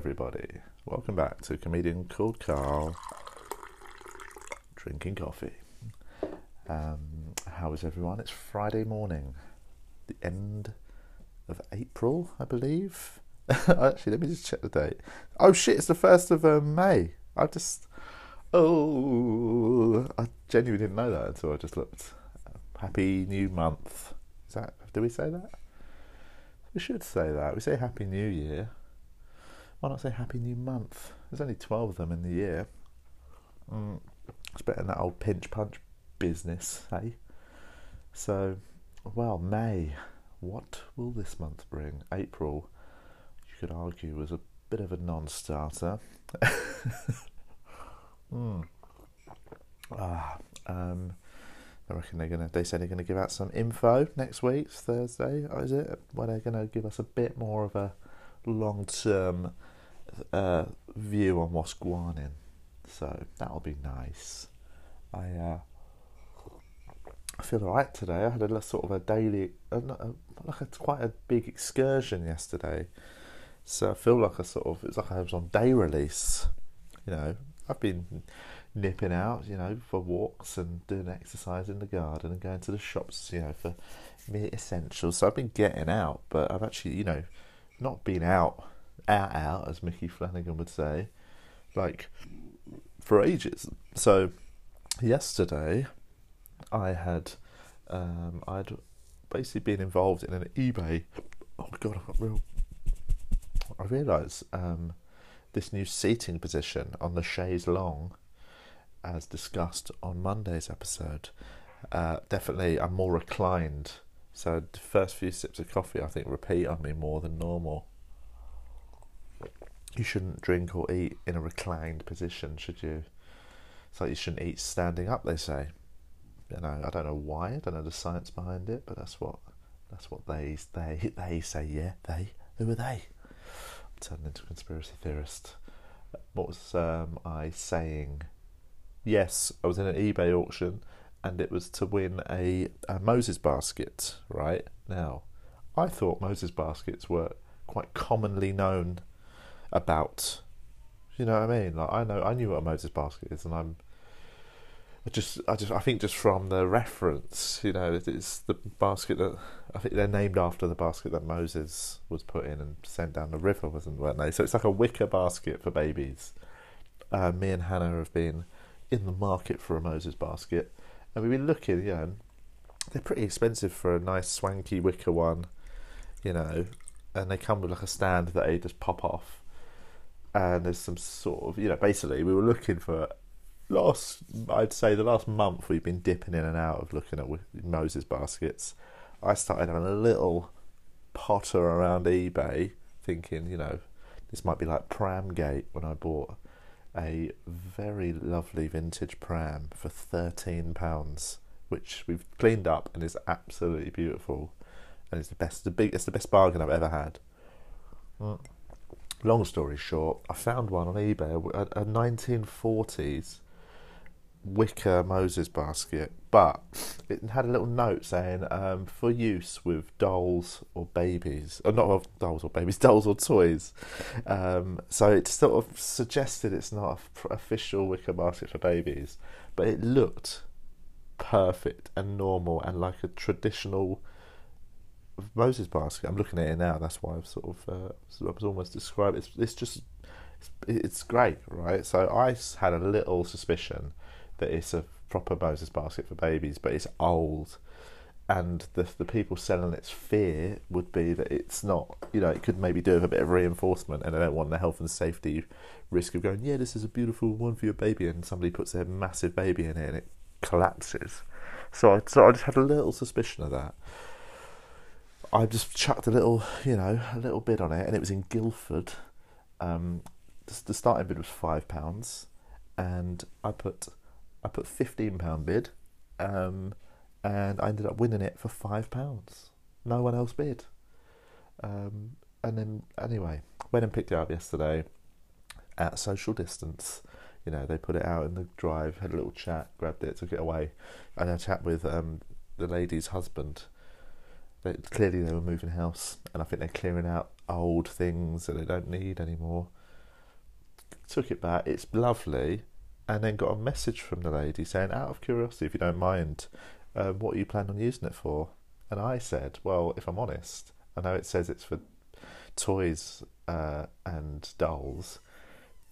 everybody. Welcome back to Comedian Called Carl drinking coffee. Um, how is everyone? It's Friday morning, the end of April, I believe. Actually, let me just check the date. Oh shit, it's the 1st of uh, May. I just. Oh, I genuinely didn't know that until I just looked. Happy New Month. Is that. Do we say that? We should say that. We say Happy New Year. Why not say Happy New Month? There's only 12 of them in the year. Mm, it's better than that old pinch punch business, hey? So, well, May. What will this month bring? April, you could argue, was a bit of a non starter. mm. ah, um, I reckon they're gonna. They said they're gonna give out some info next week, Thursday. Is it? Where they're gonna give us a bit more of a long-term uh, view on what's going on. So that'll be nice. I uh, I feel alright today. I had a sort of a daily, uh, like a, quite a big excursion yesterday. So I feel like I sort of it's like I was on day release. You know, I've been nipping out, you know, for walks and doing exercise in the garden and going to the shops, you know, for mere essentials. So I've been getting out, but I've actually, you know, not been out, out, out, as Micky Flanagan would say, like for ages. So yesterday, I had, um, I'd basically been involved in an eBay. Oh God, I've got real. I realise um, this new seating position on the chaise longue as discussed on Monday's episode, uh, definitely I'm more reclined. So the first few sips of coffee, I think, repeat on me more than normal. You shouldn't drink or eat in a reclined position, should you? It's like you shouldn't eat standing up. They say. You know, I don't know why. I don't know the science behind it, but that's what that's what they they they say. Yeah, they. Who are they? I'm turning into a conspiracy theorist. What was um, I saying? yes, I was in an eBay auction and it was to win a, a Moses basket, right? Now, I thought Moses baskets were quite commonly known about. You know what I mean? Like I know I knew what a Moses basket is and I'm I just I just I think just from the reference, you know, it's the basket that I think they're named after the basket that Moses was put in and sent down the river, wasn't weren't they? So it's like a wicker basket for babies. Uh, me and Hannah have been in the market for a Moses basket, and we've been looking. You know, they're pretty expensive for a nice swanky wicker one, you know, and they come with like a stand that they just pop off, and there's some sort of you know basically we were looking for last I'd say the last month we've been dipping in and out of looking at Moses baskets. I started having a little potter around eBay, thinking you know this might be like Pramgate when I bought a very lovely vintage pram for thirteen pounds, which we've cleaned up and is absolutely beautiful, and it's the best, the big, it's the best bargain I've ever had. Long story short, I found one on eBay, a, a 1940s wicker Moses basket, but it had a little note saying um, for use with dolls or babies, or not of dolls or babies, dolls or toys. Um, so it sort of suggested it's not an official wicker basket for babies, but it looked perfect and normal and like a traditional Moses basket. I'm looking at it now. That's why I've sort of uh, I was almost described. It's it's just it's great, right? So I had a little suspicion that it's a proper Moses basket for babies, but it's old. And the the people selling its fear would be that it's not, you know, it could maybe do with a bit of reinforcement, and they don't want the health and safety risk of going, yeah, this is a beautiful one for your baby, and somebody puts their massive baby in it and it collapses. So I, so I just had a little suspicion of that. I just chucked a little, you know, a little bid on it, and it was in Guildford. Um, the, the starting bid was five pounds, and I put I put fifteen pound bid, um, and I ended up winning it for five pounds. No one else bid. Um, and then anyway, went and picked it up yesterday at social distance. You know, they put it out in the drive, had a little chat, grabbed it, took it away, and I chat with um, the lady's husband. they, clearly they were moving house, and I think they're clearing out old things that they don't need anymore. Took it back. It's lovely, and then got a message from the lady saying, "Out of curiosity, if you don't mind, um, what are you planning on using it for?" And I said, "Well, if I'm honest, I know it says it's for toys uh, and dolls."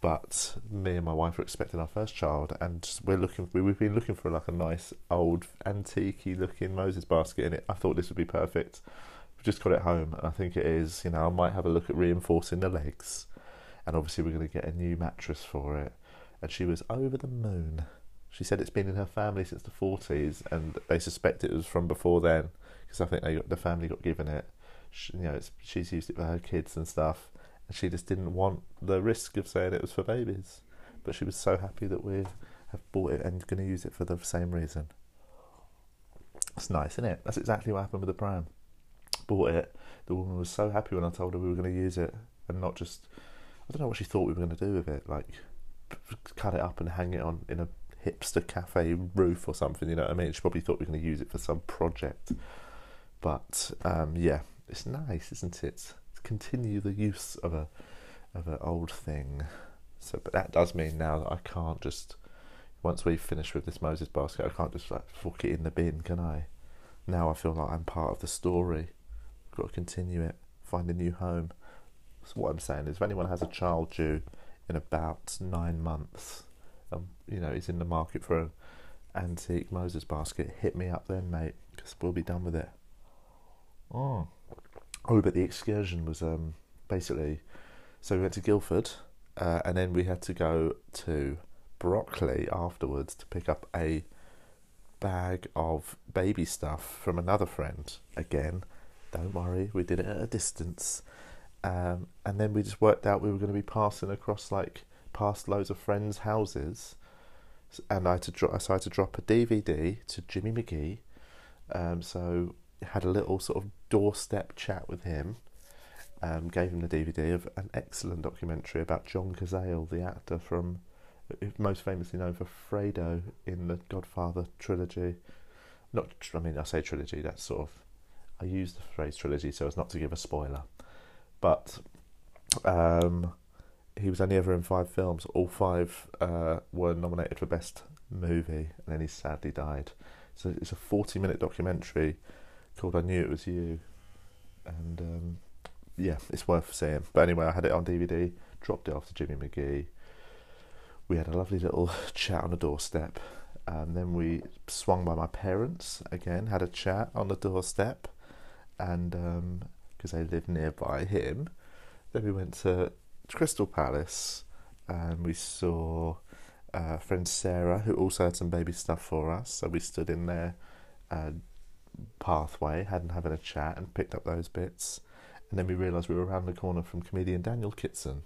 but me and my wife are expecting our first child, and we're looking. We've been looking for like a nice old antique looking Moses basket in it. I thought this would be perfect. We've just got it home, and I think it is. You know, I might have a look at reinforcing the legs, and obviously we're going to get a new mattress for it. And she was over the moon. She said it's been in her family since the forties, and they suspect it was from before then because I think they got, the family got given it. She, you know, she's used it for her kids and stuff and she just didn't want the risk of saying it was for babies. But she was so happy that we have bought it and going to use it for the same reason. It's nice, isn't it? That's exactly what happened with the pram. Bought it. The woman was so happy when I told her we were going to use it and not just. I don't know what she thought we were going to do with it. Like, cut it up and hang it on in a hipster cafe roof or something. You know what I mean? She probably thought we were going to use it for some project. But um, yeah, it's nice, isn't it? To continue the use of a of an old thing. So, but that does mean now that I can't just once we've finished with this Moses basket, I can't just like fuck it in the bin, can I? Now I feel like I'm part of the story. I've got to continue it, find a new home. So what I'm saying is, if anyone has a child due in about nine months, um, you know, is in the market for an antique Moses basket, hit me up then, mate, because we'll be done with it. Oh. Oh, but the excursion was um, basically so we went to Guildford uh, and then we had to go to Brockley afterwards to pick up a bag of baby stuff from another friend. Again, don't worry, we did it at a distance. Um, and then we just worked out we were going to be passing across like past loads of friends' houses, and I had to drop. So I had to drop a DVD to Jimmy McGee. Um, so had a little sort of doorstep chat with him. Um, gave him the DVD of an excellent documentary about John Cazale, the actor from most famously known for Fredo in the Godfather trilogy. Not, I mean, I say trilogy. That's sort of I use the phrase trilogy so as not to give a spoiler, but um, he was only ever in five films. All five uh, were nominated for best movie, and then he sadly died. So it's a forty-minute documentary called I Knew It Was You. And um, yeah, it's worth seeing. But anyway, I had it on DVD, dropped it off to Jimmy McGee. We had a lovely little chat on the doorstep. And then we swung by my parents again, had a chat on the doorstep. And because I live nearby him, then we went to Crystal Palace and we saw uh, friend Sarah, who also had some baby stuff for us. So we stood in there, uh, pathway, hadn't having a chat, and picked up those bits. And then we realised we were around the corner from comedian Daniel Kitson.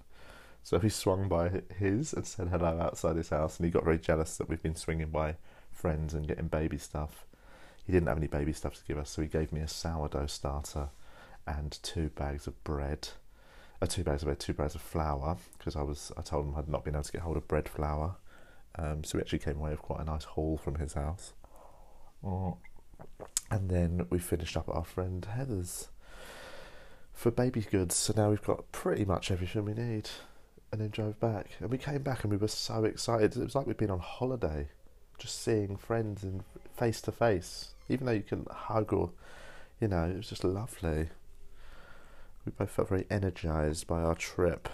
So he swung by his and said hello outside his house, and he got very jealous that we've been swinging by friends and getting baby stuff. He didn't have any baby stuff to give us, so he gave me a sourdough starter and two bags of bread. Uh, two bags of bread, two bags of flour, because I was I told him I'd not been able to get hold of bread flour. Um, so we actually came away with quite a nice haul from his house. Oh. And then we finished up at our friend Heather's for baby goods. So now we've got pretty much everything we need. And then drove back. And we came back and we were so excited. It was like we'd been on holiday, just seeing friends in face to face. Even though you can hug or, you know, it was just lovely. We both felt very energised by our trip.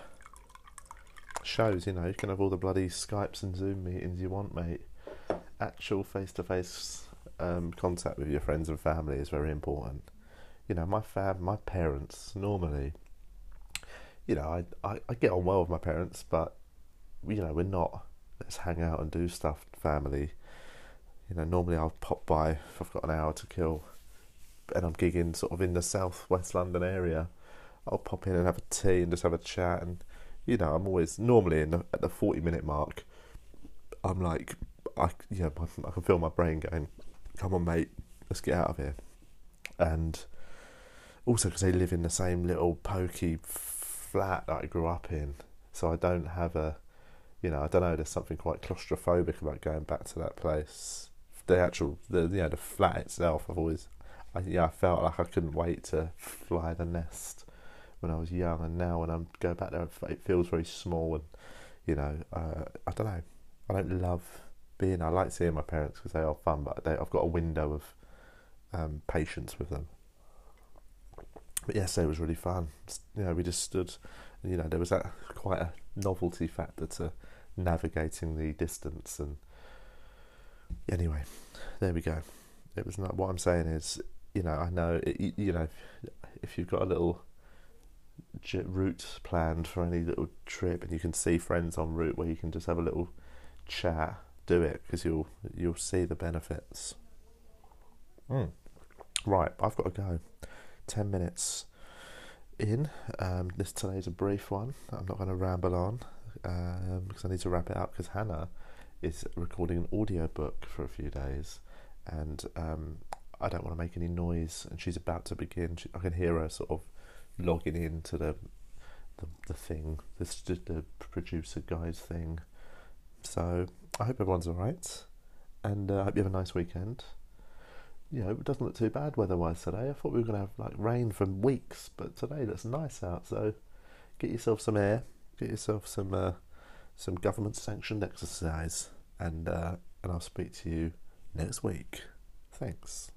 Shows, you know, you can have all the bloody Skypes and Zoom meetings you want, mate. Actual face to face contact with your friends and family is very important. You know, my fam, my parents normally, you know, I, I, I get on well with my parents, but you know, we're not. Let's hang out and do stuff, family. You know, normally I'll pop by if I've got an hour to kill, and I'm gigging sort of in the south west London area. I'll pop in and have a tea and just have a chat, and you know, I'm always normally the, at the forty minute mark. I'm like, I yeah, I can feel my brain going come on, mate, let's get out of here. And also because they live in the same little pokey flat that I grew up in, so I don't have a, you know, I don't know. There's something quite claustrophobic about going back to that place. The actual, the you know, the flat itself. I've always, I, yeah, I felt like I couldn't wait to fly the nest when I was young, and now when I'm go back there, it feels very small, and you know, uh, I don't know, I don't love being. I like seeing my parents because they are fun, but they, I've got a window of um, patience with them. But yesterday was really fun. You know, we just stood. You know, there was that quite a novelty factor to navigating the distance, and anyway, there we go. It was not. What I'm saying is, you know, I know, it, you know, if you've got a little route planned for any little trip, and you can see friends en route where you can just have a little chat, do it because you'll you'll see the benefits. Mm. Right, I've got to go. 10 minutes in. Um, this today's a brief one. I'm not going to ramble on um, because I need to wrap it up because Hannah is recording an audio book for a few days and um, I don't want to make any noise and she's about to begin. She, I can hear her sort of logging into the the, the thing, the producer guy's thing. So I hope everyone's alright and uh, I hope you have a nice weekend you know, it doesn't look too bad weather-wise today. I thought we were going to have like rain for weeks, but today looks nice out. So get yourself some air, get yourself some uh, some government-sanctioned exercise, and uh, and I'll speak to you next week. Thanks.